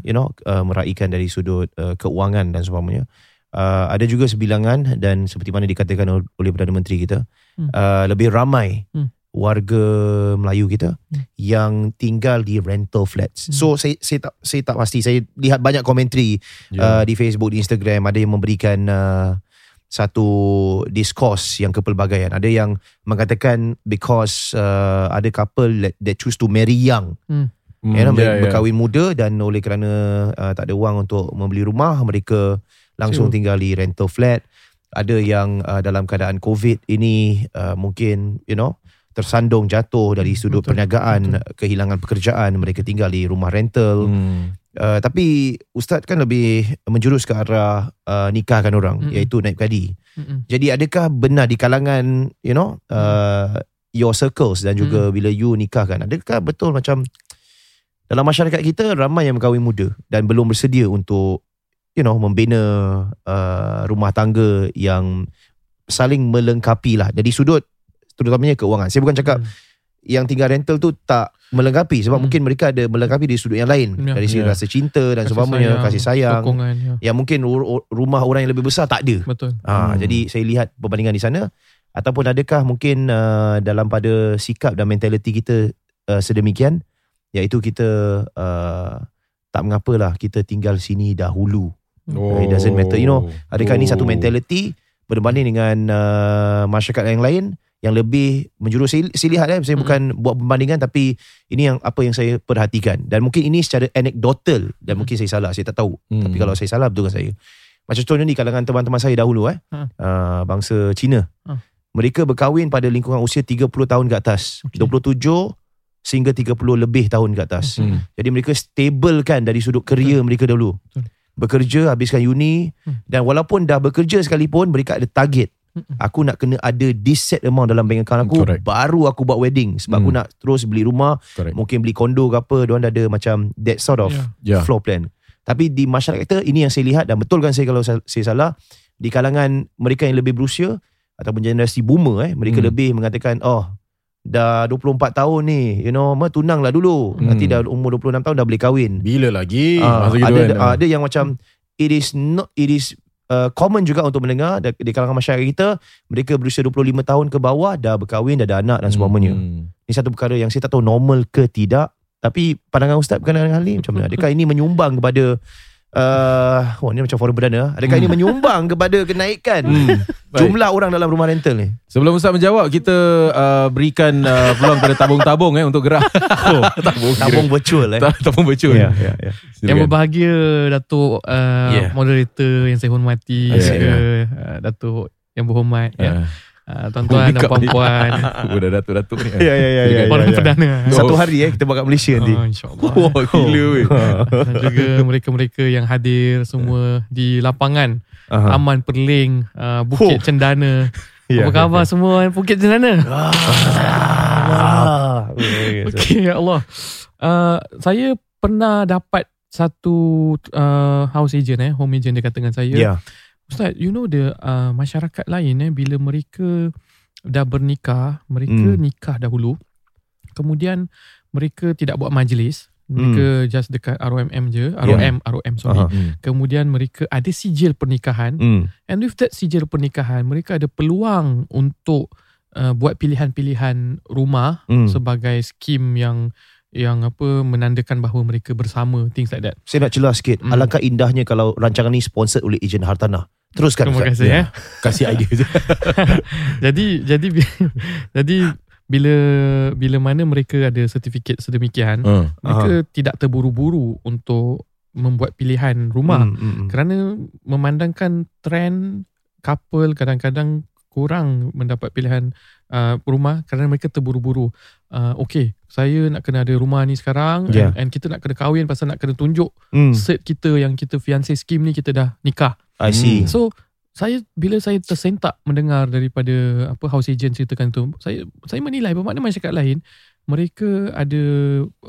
you know uh, meraihkan dari sudut uh, keuangan dan seumpamanya uh, ada juga sebilangan dan seperti mana dikatakan ol- oleh Perdana Menteri kita Hmm. uh, lebih ramai Hmm. Warga Melayu kita Hmm. yang tinggal di rental flats. Hmm. So saya saya tak saya tak pasti saya lihat banyak komentari uh, Yeah. di Facebook, di Instagram ada yang memberikan uh, satu discourse yang kepelbagaian. Ada yang mengatakan because uh, ada couple that, that choose to marry young. Hmm. You know, Yeah, yeah. berkahwin muda dan oleh kerana uh, tak ada wang untuk membeli rumah, mereka langsung Sewa. tinggal di rental flat. Ada yang uh, dalam keadaan COVID ini uh, mungkin you know tersandung jatuh dari sudut Betul, perniagaan, kehilangan pekerjaan, mereka tinggal di rumah rental. Hmm. Uh, tapi ustaz kan lebih menjurus ke arah uh, nikahkan orang Mm-mm. iaitu naib kadi. Mm-mm. Jadi adakah benar di kalangan you know uh, your circles dan juga bila you nikahkan adakah betul macam dalam masyarakat kita ramai yang berkahwin muda dan belum bersedia untuk you know membina uh, rumah tangga yang saling melengkapi lah dari sudut terutamanya keuangan. Saya bukan cakap Hmm. yang tinggal rental tu tak melengkapi sebab Hmm. mungkin mereka ada melengkapi dari sudut yang lain Ya. dari segi Ya. rasa cinta dan Kasih sebagainya sayang, kasih sayang Sokongan, ya. yang mungkin ru- ru- rumah orang yang lebih besar tak ada. Betul. Ha, Hmm. Jadi saya lihat perbandingan di sana ataupun adakah mungkin uh, dalam pada sikap dan mentaliti kita uh, sedemikian iaitu kita uh, tak mengapalah kita tinggal sini dahulu. Oh. It doesn't matter, you know, Adakah ini satu Oh. mentality berbanding dengan uh, masyarakat yang lain yang lebih menjurus saya, saya lihat eh saya Hmm. bukan buat perbandingan tapi ini yang apa yang saya perhatikan dan mungkin ini secara anekdotal dan Hmm. mungkin saya salah saya tak tahu Hmm. tapi kalau saya salah betul saya. Macam contohnya ni kalangan teman-teman saya dahulu eh. Ha. Uh, bangsa Cina. Ha. Mereka berkahwin pada lingkungan usia 30 tahun ke atas. Okey. 27 sehingga 30 lebih tahun ke atas. Hmm. Jadi mereka stable kan dari sudut kerja mereka dahulu. Betul. Bekerja, habiskan uni Hmm. dan walaupun dah bekerja sekalipun mereka ada target. Mm-mm. Aku nak kena ada this set amount dalam bank account aku Correct. baru aku buat wedding sebab aku Hmm. nak terus beli rumah, Correct. mungkin beli kondo ke apa, diorang dah ada macam that sort of Ya. Yeah. floor plan. Tapi di masyarakat kita ini yang saya lihat dan betulkan saya kalau saya, saya salah di kalangan mereka yang lebih berusia ataupun generasi boomer eh mereka Hmm. lebih mengatakan oh dah 24 tahun ni you know mah tunanglah dulu Hmm. nanti dah umur 26 tahun dah boleh kahwin. Bila lagi? Masa gitu ada kan? ada yang macam it is not it is uh, common juga untuk mendengar di di kalangan masyarakat kita mereka berusia 25 tahun ke bawah dah berkahwin dah ada anak dan sebagainya. Hmm. Ini satu perkara yang saya tak tahu normal ke tidak tapi pandangan ustaz berkenaan dengan hal ni macam mana? Adakah ini menyumbang kepada uh, oh ni macam forum perdana. Adakah ini menyumbang kepada kenaikan Hmm. (laughs) Jumlah orang dalam rumah rental ni? Sebelum Ustaz menjawab kita uh, berikan uh, peluang kepada tabung-tabung eh untuk gerak. (laughs) Oh, tabung. Tabung virtual eh. tabung virtual. Ya, ya, ya. Yang berbahagia Datuk uh, Yeah. moderator yang saya hormati Yeah, juga uh, Datuk yang berhormat ya. Ah. Uh, tuan-tuan dan puan-puan (laughs) Oh, dah datuk-datuk ni. Ya, ya, ya, ya, orang ya. perdana. Satu hari eh kita buat kat Malaysia nanti. Oh, InsyaAllah. Wah, gila weh. (laughs) Dan juga mereka-mereka yang hadir semua di lapangan Aha. Aman Perling, uh, Bukit Oh. Cendana. (laughs) Ya, Apa khabar semua Bukit Cendana? Ah. Okey ya Allah. Uh, saya pernah dapat satu uh, house agent eh, home agent dia kata dengan saya. Ya. Ustaz, you know the uh, masyarakat lain eh bila mereka dah bernikah, mereka Hmm. nikah dahulu. Kemudian mereka tidak buat majlis. Mereka just dekat ROMM je, ROM, ROM sorry. Hmm. Kemudian mereka ada sijil pernikahan Hmm. and with that sijil pernikahan mereka ada peluang untuk uh, buat pilihan-pilihan rumah Hmm. sebagai skim yang yang apa menandakan bahawa mereka bersama things like that. Saya nak celah sikit. Hmm. Alangkah indahnya kalau rancangan ni sponsored oleh ejen hartanah. Teruskan. Terima Ustaz. kasih Ya. eh. (laughs) Kasih idea je. (laughs) jadi jadi (laughs) jadi bila bila mana mereka ada sertifikat sedemikian Uh. mereka tidak terburu-buru untuk membuat pilihan rumah Hmm, hmm, hmm. kerana memandangkan trend couple kadang-kadang kurang mendapat pilihan uh, rumah kerana mereka terburu-buru. Uh, okay, saya nak kena ada rumah ni sekarang Yeah. and, and kita nak kena kahwin pasal nak kena tunjuk Hmm. cert kita yang kita fiancé scheme ni kita dah nikah. I see. Hmm. So saya bila saya tersentak mendengar daripada apa house agent ceritakan tu, saya saya menilai bermakna masyarakat lain mereka ada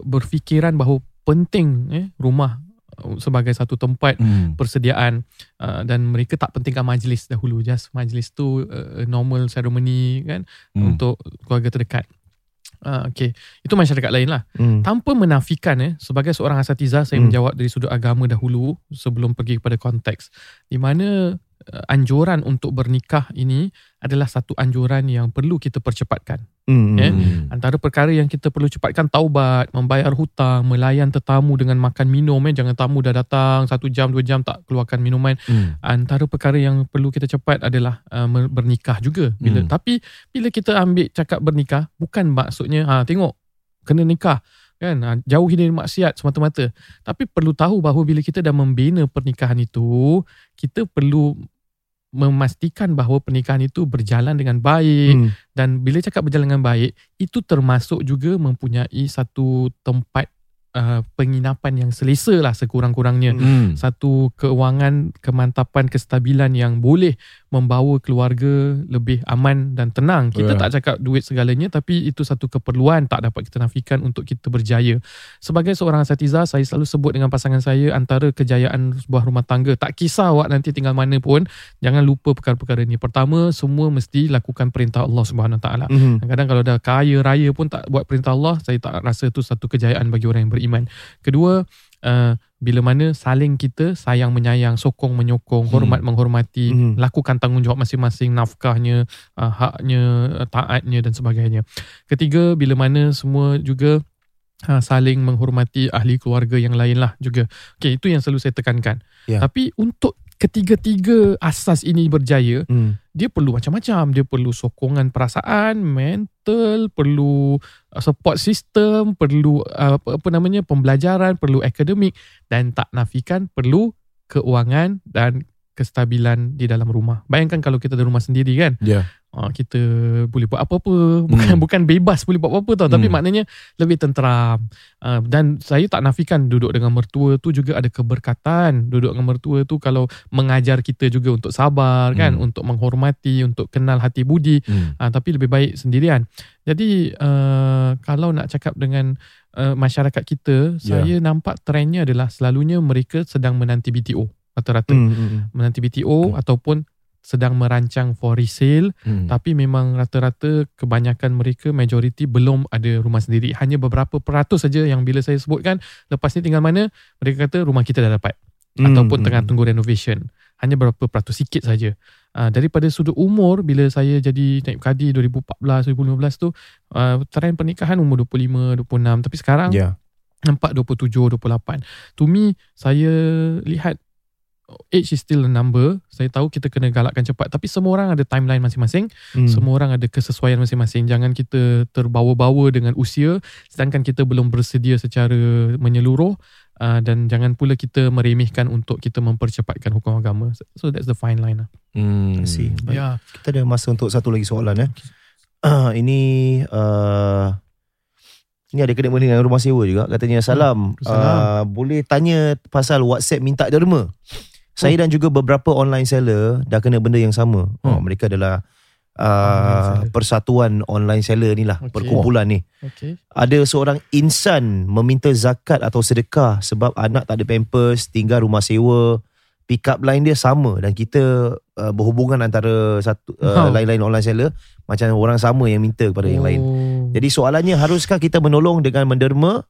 berfikiran bahawa penting eh rumah uh, sebagai satu tempat Hmm. persediaan uh, dan mereka tak pentingkan majlis dahulu just majlis tu uh, normal ceremony kan Hmm. untuk keluarga terdekat. Uh, okay, itu masyarakat lain lah. Hmm. Tanpa menafikan eh, sebagai seorang asatiza saya Hmm. menjawab dari sudut agama dahulu sebelum pergi kepada konteks. Di mana uh, anjuran untuk bernikah ini adalah satu anjuran yang perlu kita percepatkan. Hmm. Eh? Hmm. Antara perkara yang kita perlu cepatkan taubat, membayar hutang, melayan tetamu dengan makan minum eh jangan tamu dah datang satu jam dua jam tak keluarkan minuman. Hmm. Antara perkara yang perlu kita cepat adalah uh, bernikah juga. Bila Hmm. tapi bila kita ambil cakap bernikah bukan maksudnya ha tengok kena nikah kan ha, jauhi dari maksiat semata-mata. Tapi perlu tahu bahawa bila kita dah membina pernikahan itu, kita perlu memastikan bahawa pernikahan itu berjalan dengan baik, Hmm. dan bila cakap berjalan dengan baik, itu termasuk juga mempunyai satu tempat uh, penginapan yang selesa lah sekurang-kurangnya. Hmm. Satu keuangan, kemantapan, kestabilan yang boleh membawa keluarga lebih aman dan tenang. Kita Ya. tak cakap duit segalanya tapi itu satu keperluan tak dapat kita nafikan untuk kita berjaya. Sebagai seorang asatiza, saya selalu sebut dengan pasangan saya antara kejayaan sebuah rumah tangga. Tak kisah awak nanti tinggal mana pun, jangan lupa perkara-perkara ini. Pertama, semua mesti lakukan perintah Allah Subhanahu Wa Taala. Hmm. Kadang-kadang kalau dah kaya raya pun tak buat perintah Allah, saya tak rasa itu satu kejayaan bagi orang yang beriman. Kedua, uh, bila mana saling kita sayang menyayang, sokong menyokong, Hmm. hormat menghormati, Hmm. lakukan tanggungjawab masing-masing, nafkahnya, uh, haknya, taatnya dan sebagainya. Ketiga, bila mana semua juga uh, saling menghormati ahli keluarga yang lain lah juga. Okay, itu yang selalu saya tekankan. Ya. Tapi untuk ketiga-tiga asas ini berjaya, Hmm. dia perlu macam-macam. Dia perlu sokongan perasaan, mental, perlu uh, support system, perlu uh, apa, apa namanya pembelajaran, perlu akademik dan tak nafikan perlu keuangan dan kestabilan di dalam rumah. Bayangkan kalau kita ada rumah sendiri kan, Ya. Uh, kita boleh buat apa-apa, bukan Hmm. bukan bebas boleh buat apa-apa tau, tapi Hmm. maknanya lebih tenteram. Uh, dan saya tak nafikan duduk dengan mertua tu juga ada keberkatan. Duduk dengan mertua tu kalau mengajar kita juga untuk sabar kan, Hmm. untuk menghormati, untuk kenal hati budi, Hmm. uh, tapi lebih baik sendirian. Jadi uh, kalau nak cakap dengan uh, masyarakat kita, Ya. saya nampak trendnya adalah selalunya mereka sedang menanti BTO rata-rata. Hmm. Hmm. Menanti BTO ataupun sedang merancang for resale Hmm. tapi memang rata-rata kebanyakan mereka majoriti belum ada rumah sendiri hanya beberapa peratus saja yang bila saya sebutkan lepas ni tinggal mana mereka kata rumah kita dah dapat Hmm. ataupun tengah tunggu renovation hanya berapa peratus sikit saja uh, daripada sudut umur bila saya jadi naib kadi 2014 2015 tu uh, trend pernikahan umur 25 26 tapi sekarang Ya. Nampak 27, 28. To me, saya lihat age is still a number. Saya tahu kita kena galakkan cepat. Tapi semua orang ada timeline masing-masing. Hmm. Semua orang ada kesesuaian masing-masing. Jangan kita terbawa-bawa dengan usia sedangkan kita belum bersedia secara menyeluruh uh, dan jangan pula kita meremehkan untuk kita mempercepatkan hukum agama. So that's the fine line lah. Hmm. I see. Baik. Ya. Kita ada masa untuk satu lagi soalan eh. Uh, (clears throat) ini uh, ini ada kena dengan rumah sewa juga. Katanya salam. Hmm, salam. Uh, boleh tanya pasal WhatsApp minta derma. Saya dan juga beberapa online seller dah kena benda yang sama. Oh, Hmm. mereka adalah Online uh, seller. persatuan online seller ni lah. Okey. Perkumpulan ni. Okay. Ada seorang insan meminta zakat atau sedekah sebab anak tak ada pampers, tinggal rumah sewa. Pick up line dia sama dan kita uh, berhubungan antara satu uh, Oh. lain-lain online seller macam orang sama yang minta kepada yang lain. Oh. Jadi soalannya haruskah kita menolong dengan menderma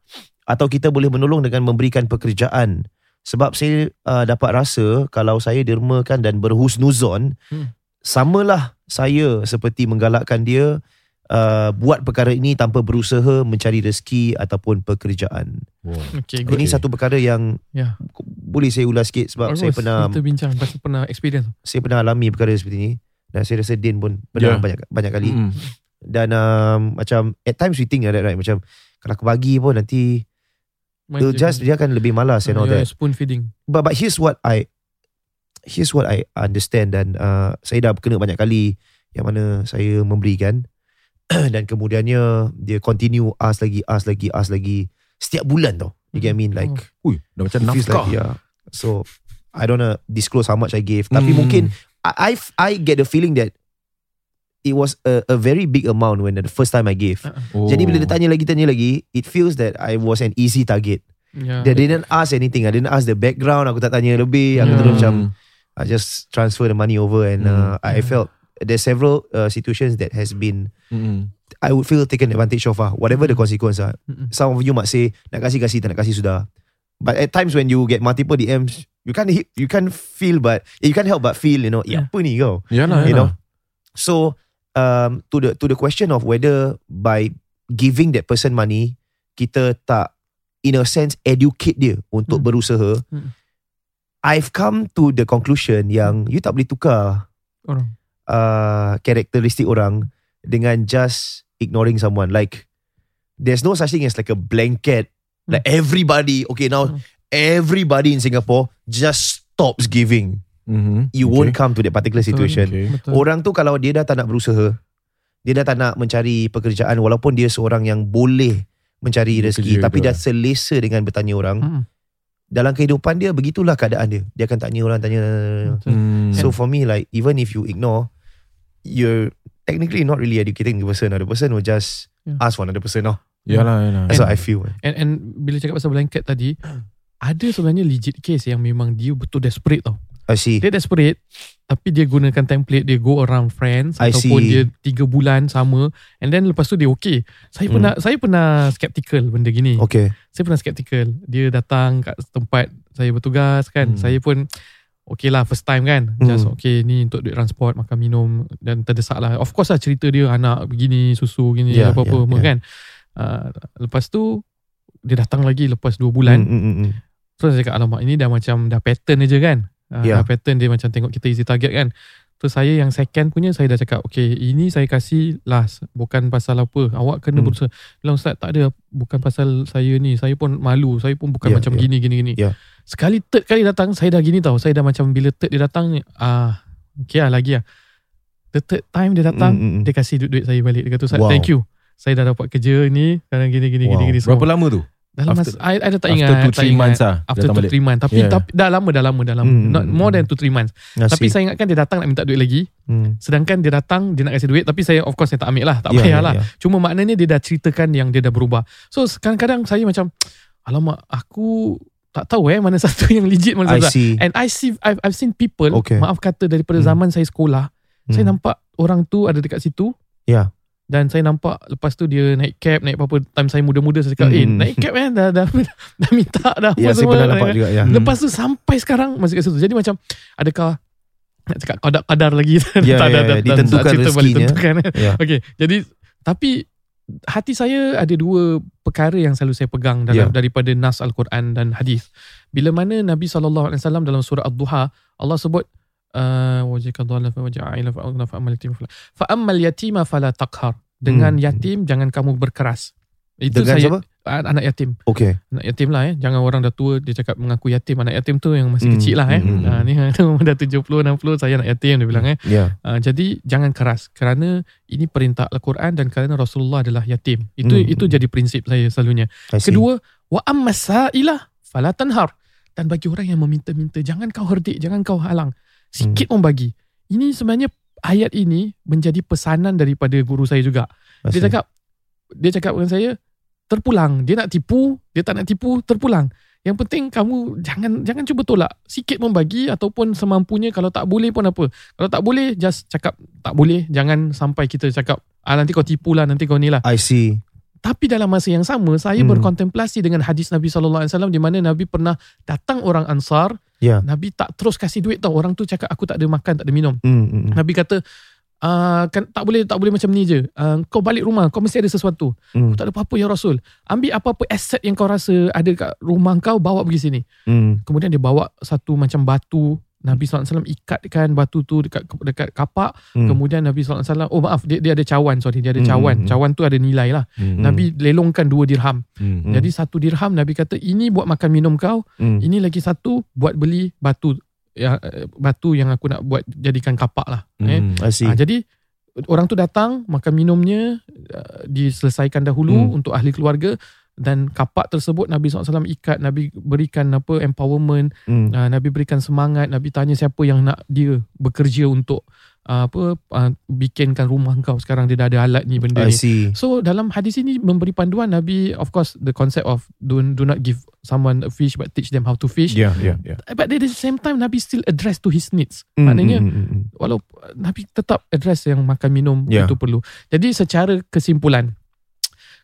atau kita boleh menolong dengan memberikan pekerjaan? Sebab saya uh, dapat rasa kalau saya dermakan dan berhusnuzon Hmm. samalah saya seperti menggalakkan dia uh, buat perkara ini tanpa berusaha mencari rezeki ataupun pekerjaan. Wow. Okay, Ini good. satu perkara yang Ya. boleh saya ulas sikit sebab saya Bagus. pernah Kita bincang pasal pernah experience. saya pernah alami perkara seperti ini dan saya rasa Din pun pernah Ya. banyak banyak kali. Hmm. Dan um, macam at times we think like that right macam kalau aku bagi pun nanti They'll just dia akan lebih malas and all Yeah, that. Spoon feeding. But but here's what I here's what I understand dan uh, saya dah kena banyak kali yang mana saya memberikan (clears throat) dan kemudiannya dia continue ask lagi ask lagi ask lagi setiap bulan tau. You get what I mean like Ui, dah macam nafkah. like yeah. So I don't wanna disclose how much I gave tapi Hmm. mungkin I I I get the feeling that it was a, a very big amount when the first time I gave. Oh. Jadi bila dia tanya lagi tanya lagi, it feels that I was an easy target. Yeah. They didn't ask anything. I didn't ask the background. Aku tak tanya lebih. Aku Yeah. terus macam I just transfer the money over and uh, Hmm. I Yeah. felt there's several uh, situations that has been Hmm. I would feel taken advantage of ah, whatever the consequence ah. Mm-mm. Some of you might say nak kasih kasih tak nak kasih sudah. But at times when you get multiple DMs, you can't hit- you can't feel but you can't help but feel you know, yeah. Yeah. apa ni kau? Yalah, You know? yalah. So um, to the to the question of whether by giving that person money kita tak in a sense educate dia untuk Hmm. berusaha. Hmm. I've come to the conclusion yang you tak boleh tukar Orang. uh, karakteristik orang dengan just ignoring someone. Like there's no such thing as like a blanket. Like everybody, okay now Hmm. everybody in Singapore just stops giving. Mhm. You Okay. won't come to that particular situation. Okay. Betul. Orang tu kalau dia dah tak nak berusaha, dia dah tak nak mencari pekerjaan walaupun dia seorang yang boleh mencari rezeki kerja tapi dah lah. selesa dengan bertanya orang. Mm-mm. Dalam kehidupan dia begitulah keadaan dia. Dia akan tanya orang tanya. Hmm. So for me like even if you ignore you're technically not really educating the person. The person will just Yeah. ask for another person. Oh. Yalah, yalah. That's what I feel. And, and bila cakap pasal blanket tadi, (clears throat) ada sebenarnya legit case yang memang dia betul desperate tau. I see. Dia desperate tapi dia gunakan template dia go around friends I ataupun see. dia tiga bulan sama and then lepas tu dia okay. Saya Hmm. pernah saya pernah skeptical benda gini. Okay. Saya pernah skeptical. Dia datang kat tempat saya bertugas kan. Hmm. Saya pun okay lah first time kan. Hmm. Just okay ni untuk duit transport, makan minum dan terdesak lah. Of course lah cerita dia anak begini, susu gini Yeah, apa-apa yeah, yeah. kan. Uh, lepas tu dia datang lagi lepas dua bulan. Mm, mm, mm, mm. Terus saya cakap alamak ini dah macam dah pattern aja kan. Uh, Ya. Pattern dia macam tengok kita easy target kan. Terus saya yang second punya saya dah cakap okay ini saya kasih last bukan pasal apa. Awak kena Hmm. berusaha. Bilang Ustaz tak ada bukan pasal saya ni. Saya pun malu. Saya pun bukan Ya, macam ya. gini gini gini. Ya. Sekali third kali datang saya dah gini tau. Saya dah macam bila third dia datang ah okay lah lagi lah. The third time dia datang Mm, mm, mm. dia kasih duit saya balik. Dia kata Ustaz Wow. thank you. Saya dah dapat kerja ni sekarang gini gini gini Wow. gini Berapa semua. lama tu? Dalam After- masa I, I dah tak After ingat. 2 tak 3 ingat. months lah. After datang 2 balik. 3 months Tapi, Yeah. tapi dah lama dah lama dah lama Hmm, Not hmm, more hmm. than 2 3 months I Tapi saya ingatkan dia datang nak minta duit lagi Hmm. Sedangkan dia datang Dia nak kasih duit Tapi saya of course saya tak ambil lah Tak Yeah, payah yeah, lah yeah. Cuma maknanya dia dah ceritakan Yang dia dah berubah So kadang-kadang saya macam Alamak aku Tak tahu eh Mana (laughs) satu yang legit Mana satu see. And I see I've, I've seen people Okay. Maaf kata daripada Hmm. zaman saya sekolah Saya Hmm. nampak orang tu ada dekat situ Ya. Dan saya nampak lepas tu dia naik cab naik apa-apa time saya muda-muda saya cakap eh Hmm. naik cab kan dah dah, (laughs) dah minta dah apa Ya, saya semua pernah nampak juga ya. Hmm. Lepas tu sampai sekarang masih kat situ. Jadi macam adakah nak cakap kadar-kadar lagi (laughs) Ya, tak ya. tak- tak- Ditentukan tak cerita balik rezekinya. tentukan. Ya. (laughs) Okey. Jadi tapi hati saya ada dua perkara yang selalu saya pegang dalam Ya. daripada nas al-Quran dan hadis. Bila mana Nabi SAW dalam surah Ad-Duha Allah sebut uh, wajhaka dhalan fa waja'ila fa aghna fa amal yatim fala fa amal yatima fala taqhar. Dengan Hmm. yatim jangan kamu berkeras. Itu Dengan saya siapa? Ah, anak yatim. Okay. Anak yatim lah eh. Jangan orang dah tua dia cakap mengaku yatim. Anak yatim tu yang masih Hmm, kecil lah eh. hmm, hmm. Ah, ni (laughs) dah 70 60 saya anak yatim dia bilang eh. Yeah. Uh, jadi jangan keras kerana ini perintah Al-Quran dan kerana Rasulullah adalah yatim. Itu Hmm. itu jadi prinsip saya selalunya. Kedua, wa ammasailah fala tanhar. Dan bagi orang yang meminta-minta jangan kau herdik, jangan kau halang. Sikit Hmm. pun bagi. Ini sebenarnya ayat ini menjadi pesanan daripada guru saya juga. I Dia cakap dia cakap dengan saya terpulang. Dia nak tipu, dia tak nak tipu, terpulang. Yang penting kamu jangan jangan cuba tolak. Sikit pun bagi ataupun semampunya kalau tak boleh pun apa. Kalau tak boleh just cakap tak boleh. Jangan sampai kita cakap ah nanti kau tipu lah, nanti kau ni lah. I see. Tapi dalam masa yang sama saya Hmm. berkontemplasi dengan hadis Nabi sallallahu alaihi wasallam di mana Nabi pernah datang orang Ansar, Ya. Nabi tak terus kasih duit tau. Orang tu cakap aku tak ada makan, tak ada minum. Hmm, hmm, hmm. Nabi kata Uh, kan tak boleh tak boleh macam ni je. Uh, kau balik rumah, kau mesti ada sesuatu. Hmm. Tak ada apa-apa ya Rasul. Ambil apa-apa aset yang kau rasa ada kat rumah kau bawa pergi sini. Hmm. Kemudian dia bawa satu macam batu Nabi SAW ikatkan batu tu dekat dekat kapak. Hmm. Kemudian Nabi SAW, oh maaf, dia, dia ada cawan, sorry. Dia ada Hmm, cawan. hmm, hmm. Cawan tu ada nilai lah. Hmm. Nabi lelongkan dua dirham. Hmm. Hmm. Jadi satu dirham Nabi kata, ini buat makan minum kau. Hmm. Ini lagi satu buat beli batu. Ya, eh, batu yang aku nak buat jadikan kapak lah. Eh. Hmm. See. Ha, jadi orang tu datang makan minumnya uh, diselesaikan dahulu Hmm. untuk ahli keluarga dan kapak tersebut Nabi SAW ikat Nabi berikan apa empowerment Hmm. uh, Nabi berikan semangat Nabi tanya siapa yang nak dia bekerja untuk uh, apa uh, bikinkan rumah kau sekarang dia dah ada alat ni benda I ni see. So dalam hadis ini memberi panduan Nabi of course the concept of do, do not give someone a fish but teach them how to fish Yeah, yeah, yeah. but at the same time Nabi still address to his needs Hmm, maknanya hmm, hmm, hmm. walau Nabi tetap address yang makan minum Ya. itu perlu. Jadi secara kesimpulan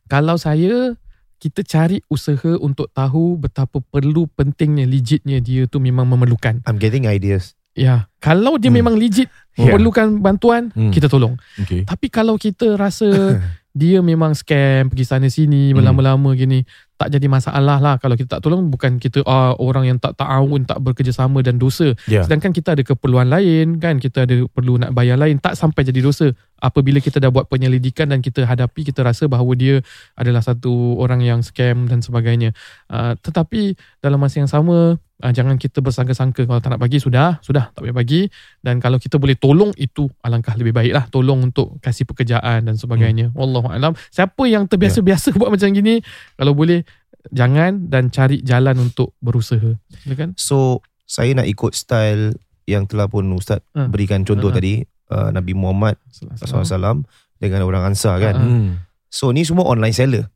kalau saya kita cari usaha untuk tahu betapa perlu pentingnya legitnya dia tu memang memerlukan. I'm getting ideas. Ya, kalau dia Hmm. memang legit Ya. memerlukan bantuan, Hmm. kita tolong. Okay. Tapi kalau kita rasa (laughs) dia memang scam pergi sana sini Hmm. berlama-lama gini tak jadi masalah lah. Kalau kita tak tolong bukan kita ah, orang yang tak ta'awun tak bekerjasama dan dosa. Ya. sedangkan kita ada keperluan lain kan? Kita ada perlu nak bayar lain tak sampai jadi dosa. Apabila kita dah buat penyelidikan dan kita hadapi kita rasa bahawa dia adalah satu orang yang scam dan sebagainya. Uh, tetapi dalam masa yang sama uh, jangan kita bersangka-sangka kalau tak nak bagi sudah sudah tak payah bagi dan kalau kita boleh tolong itu alangkah lebih baik lah tolong untuk kasih pekerjaan dan sebagainya Hmm. wallahu alam siapa yang Ya. terbiasa-biasa buat macam gini kalau boleh jangan dan cari jalan untuk berusaha silakan So saya nak ikut style yang telah pun Ustaz Hmm. berikan contoh Hmm. tadi uh, Nabi Muhammad SAW dengan orang Ansar kan. Hmm. Hmm. So ni semua online seller.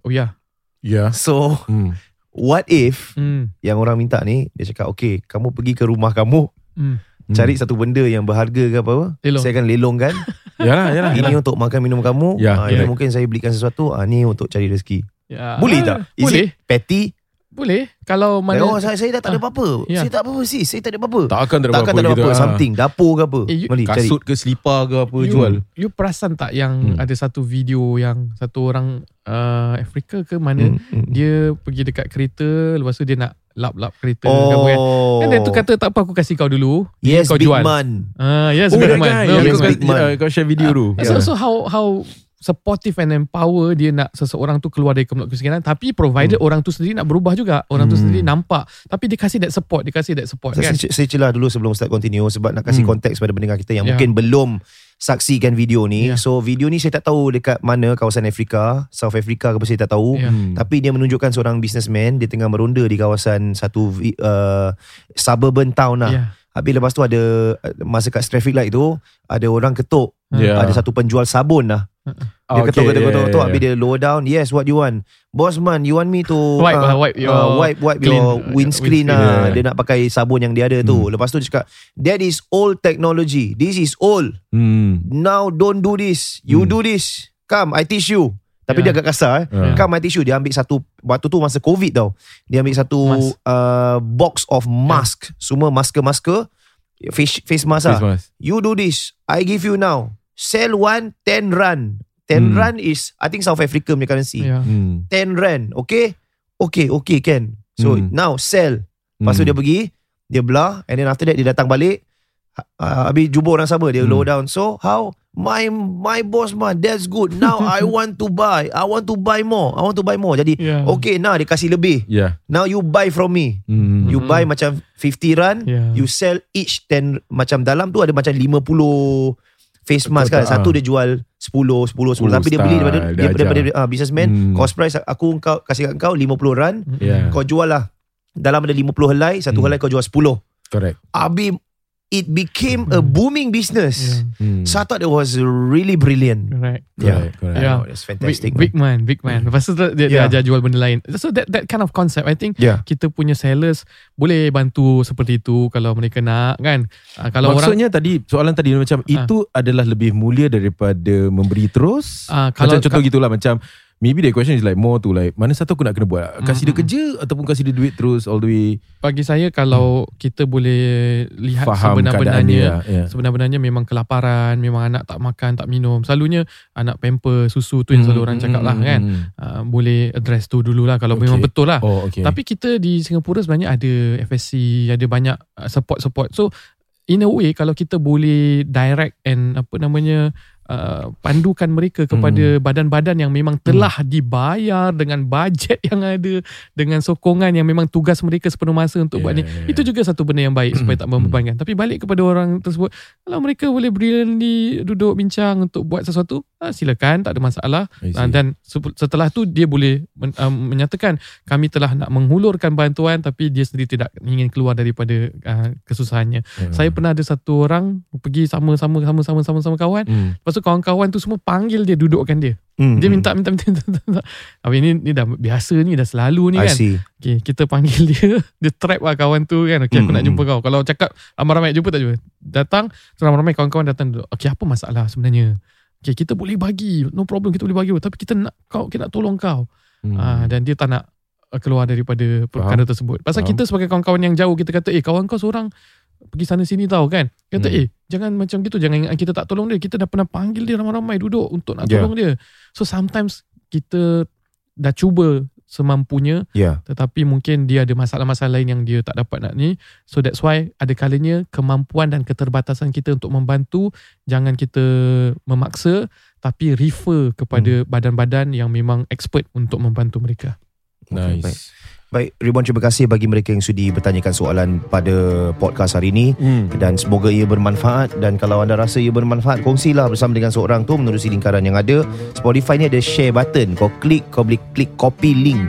oh ya Yeah. So Hmm. What if hmm. yang orang minta ni dia cakap okay kamu pergi ke rumah kamu Hmm. cari satu benda yang berharga ke apa Lelong. saya akan lelongkan (laughs) Yalah, yalah. ini yalah. untuk makan minum kamu Ya, Ah, ini correct. mungkin saya belikan sesuatu ah, ni untuk cari rezeki Ya. boleh tak is boleh it petty boleh kalau Mana, mana oh, saya, saya dah tak ada Ah, apa-apa ya. Saya tak apa-apa sis Saya tak ada apa-apa Tak akan tak ada Takkan apa-apa tak ada gitu. apa-apa Ah. Something Dapur ke apa Eh, you- cari Kasut ke selipar ke apa you, jual. you perasan tak yang Hmm. ada satu video yang satu orang uh, Afrika ke mana Hmm, hmm. dia pergi dekat kereta lepas tu dia nak lap-lap kereta kan. Oh Kan dia tu kata tak apa aku kasih kau dulu. Yes kau Big jual. Man Ah, yes, Oh, big man. guy. No, Yes, kau Big Man. uh, Kau share video tu. So, so how how supportive and empower dia nak seseorang tu keluar dari kemiskinan tapi provided orang tu sendiri nak berubah juga. Orang tu Hmm. sendiri nampak tapi dia kasih that support, dia kasih that support saya, kan. saya, saya celah dulu sebelum Ustaz continue Sebab nak kasih Hmm. konteks pada pendengar kita Yang Ya. mungkin belum saksikan video ni Ya. So video ni saya tak tahu dekat mana Kawasan Afrika South Africa ke apa saya tak tahu Ya. Hmm. Tapi dia menunjukkan seorang businessman Dia tengah meronda di kawasan Satu uh, Suburban town lah Ya. Habis lepas tu ada Masa kat traffic light tu Ada orang ketuk Ya. Ada satu penjual sabun lah Dia ketuk okay, ketuk yeah, ketuk yeah, ketuk yeah. Habis dia lower down Yes what you want Boss man you want me to Wipe uh, lah, wipe your uh, Wipe, wipe clean, your uh, windscreen windscreen. lah Yeah. Dia nak pakai sabun yang dia ada tu Hmm. Lepas tu dia cakap That is old technology This is old Hmm. Now don't do this You Hmm. do this Come I teach you Tapi Yeah. dia agak kasar eh Yeah. Come I teach you Dia ambil satu Waktu tu masa covid tau Dia ambil satu Mask. uh, Box of mask Semua masker-masker Face, face mask lah Face mask. You do this I give you now Sell one 10 run 10 Hmm. rand is I think South Africa punya currency. Yeah. Hmm. 10 rand. Okay? Okay, okay can. So Hmm. now sell. Lepas tu Hmm. dia pergi, dia belah and then after that dia datang balik. Uh, habis jumpa orang sama dia Hmm. low down. So how my my boss man that's good. Now (laughs) I want to buy. I want to buy more. I want to buy more. Jadi Yeah. okay now dia kasih lebih. Yeah. Now you buy from me. Hmm. You buy macam 50 rand, Yeah. you sell each 10 macam dalam tu ada macam 50 face mask kan. Satu ah. dia jual 10 10 10 10 tapi dia beli daripada dia dia daripada ajar. uh, businessman Hmm. cost price aku kau kasih kat kau 50 rand, Yeah. kau jual lah. Dalam ada 50 helai, satu Hmm. helai kau jual 10. Correct. Abi it became a Hmm. booming business. Yeah. Hmm. So I thought it was really brilliant. Correct. Correct. Correct. Yeah. Oh, that's Big, fantastic. big man, big man. Lepas tu dia, dia Yeah. ajar jual benda lain. So that that kind of concept, I think Yeah. kita punya sellers boleh bantu seperti itu kalau mereka nak kan. Uh, kalau orang Maksudnya tadi soalan tadi macam itu adalah lebih mulia daripada memberi terus. Ah, Kalau kalau- macam contoh gitulah macam maybe the question is like more to like mana satu aku nak kena buat? Kasih dia Mm-mm. kerja ataupun kasih dia duit terus all the way bagi saya kalau kita boleh lihat faham sebenar-benarnya dia. Yeah. sebenarnya memang kelaparan, memang anak tak makan, tak minum. Selalunya anak pamper, susu tu yang selalu orang cakap lah kan. Uh, boleh address tu dululah kalau Okay. memang betul lah. Oh okay. Tapi kita di Singapura sebenarnya ada FSC, ada banyak uh, support-support. So in a way kalau kita boleh direct and apa namanya uh, pandukan mereka kepada badan-badan yang memang telah dibayar dengan bajet yang ada dengan sokongan yang memang tugas mereka sepenuh masa untuk buat ni. Yeah, yeah, Itu juga satu benda yang baik supaya tak membebankan. Tapi balik kepada orang tersebut, kalau mereka boleh brilliantly duduk bincang untuk buat sesuatu, ah, silakan, tak ada masalah. Ah, dan se- setelah tu dia boleh men, um, menyatakan kami telah nak menghulurkan bantuan tapi dia sendiri tidak ingin keluar daripada uh, kesusahannya. Yeah. Saya pernah ada satu orang pergi sama-sama sama-sama sama-sama kawan. Hmm. Lepas tu kawan-kawan tu semua panggil dia dudukkan dia. Hmm. Dia minta minta minta. minta, minta. Habis ni ni dah biasa ni dah selalu ni I kan. see. Okay, kita panggil (laughs) dia, dia trap lah kawan tu kan. Okay, aku Hmm, nak jumpa kau. Kalau cakap ramai-ramai jumpa tak jumpa. Datang, so ramai-ramai kawan-kawan datang duduk. Okay, apa masalah sebenarnya? Okay, kita boleh bagi. No problem, kita boleh bagi. Tapi kita nak kau, kita nak tolong kau. Hmm. Ah, dan dia tak nak uh, keluar daripada perkara tersebut. Pasal Faham. kita sebagai kawan-kawan yang jauh, kita kata, eh kawan kau seorang pergi sana sini tau kan. Kata, Hmm. eh jangan macam gitu. Jangan ingat kita tak tolong dia. Kita dah pernah panggil dia ramai-ramai duduk untuk nak Yeah. tolong dia. So sometimes kita dah cuba semampunya Yeah. tetapi mungkin dia ada masalah-masalah lain yang dia tak dapat nak ni so that's why ada kalanya kemampuan dan keterbatasan kita untuk membantu jangan kita memaksa tapi refer kepada badan-badan yang memang expert untuk membantu mereka Okay, baik. Ribuan terima kasih bagi mereka yang sudi bertanyakan soalan pada podcast hari ini Hmm. dan semoga ia bermanfaat dan kalau anda rasa ia bermanfaat kongsilah bersama dengan seorang tu menerusi lingkaran yang ada Spotify ni ada share button kau klik kau boleh klik copy link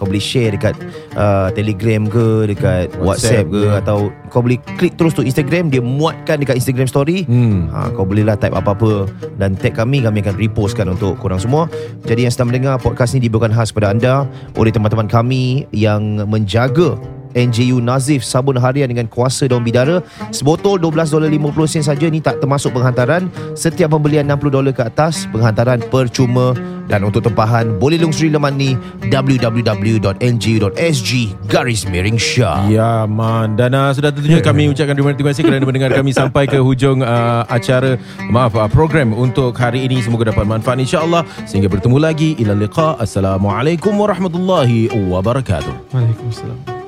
kau boleh share dekat uh, Telegram ke dekat WhatsApp, WhatsApp ke ke. atau kau boleh klik terus tu Instagram dia muatkan dekat Instagram story Hmm. Ha, kau bolehlah type apa-apa dan tag kami kami akan repostkan untuk korang semua. Jadi yang sedang mendengar podcast ni dibawakan khas kepada anda oleh teman-teman kami yang menjaga NJU Nazif sabun harian dengan kuasa daun bidara. Sebotol $12.50 sen saja ni tak termasuk penghantaran. Setiap pembelian $60 ke atas penghantaran percuma. Dan untuk tempahan boleh lungsuri laman ni www.nju.sg garis miring Syah. Ya man. Dan uh, sudah tentunya kami ucapkan terima terima kasih Kerana mendengar (laughs) kami sampai ke hujung uh, Acara Maaf uh, program Untuk hari ini. Semoga dapat manfaat InsyaAllah. Sehingga bertemu lagi. Ila liqa. Assalamualaikum warahmatullahi wabarakatuh. Waalaikumsalam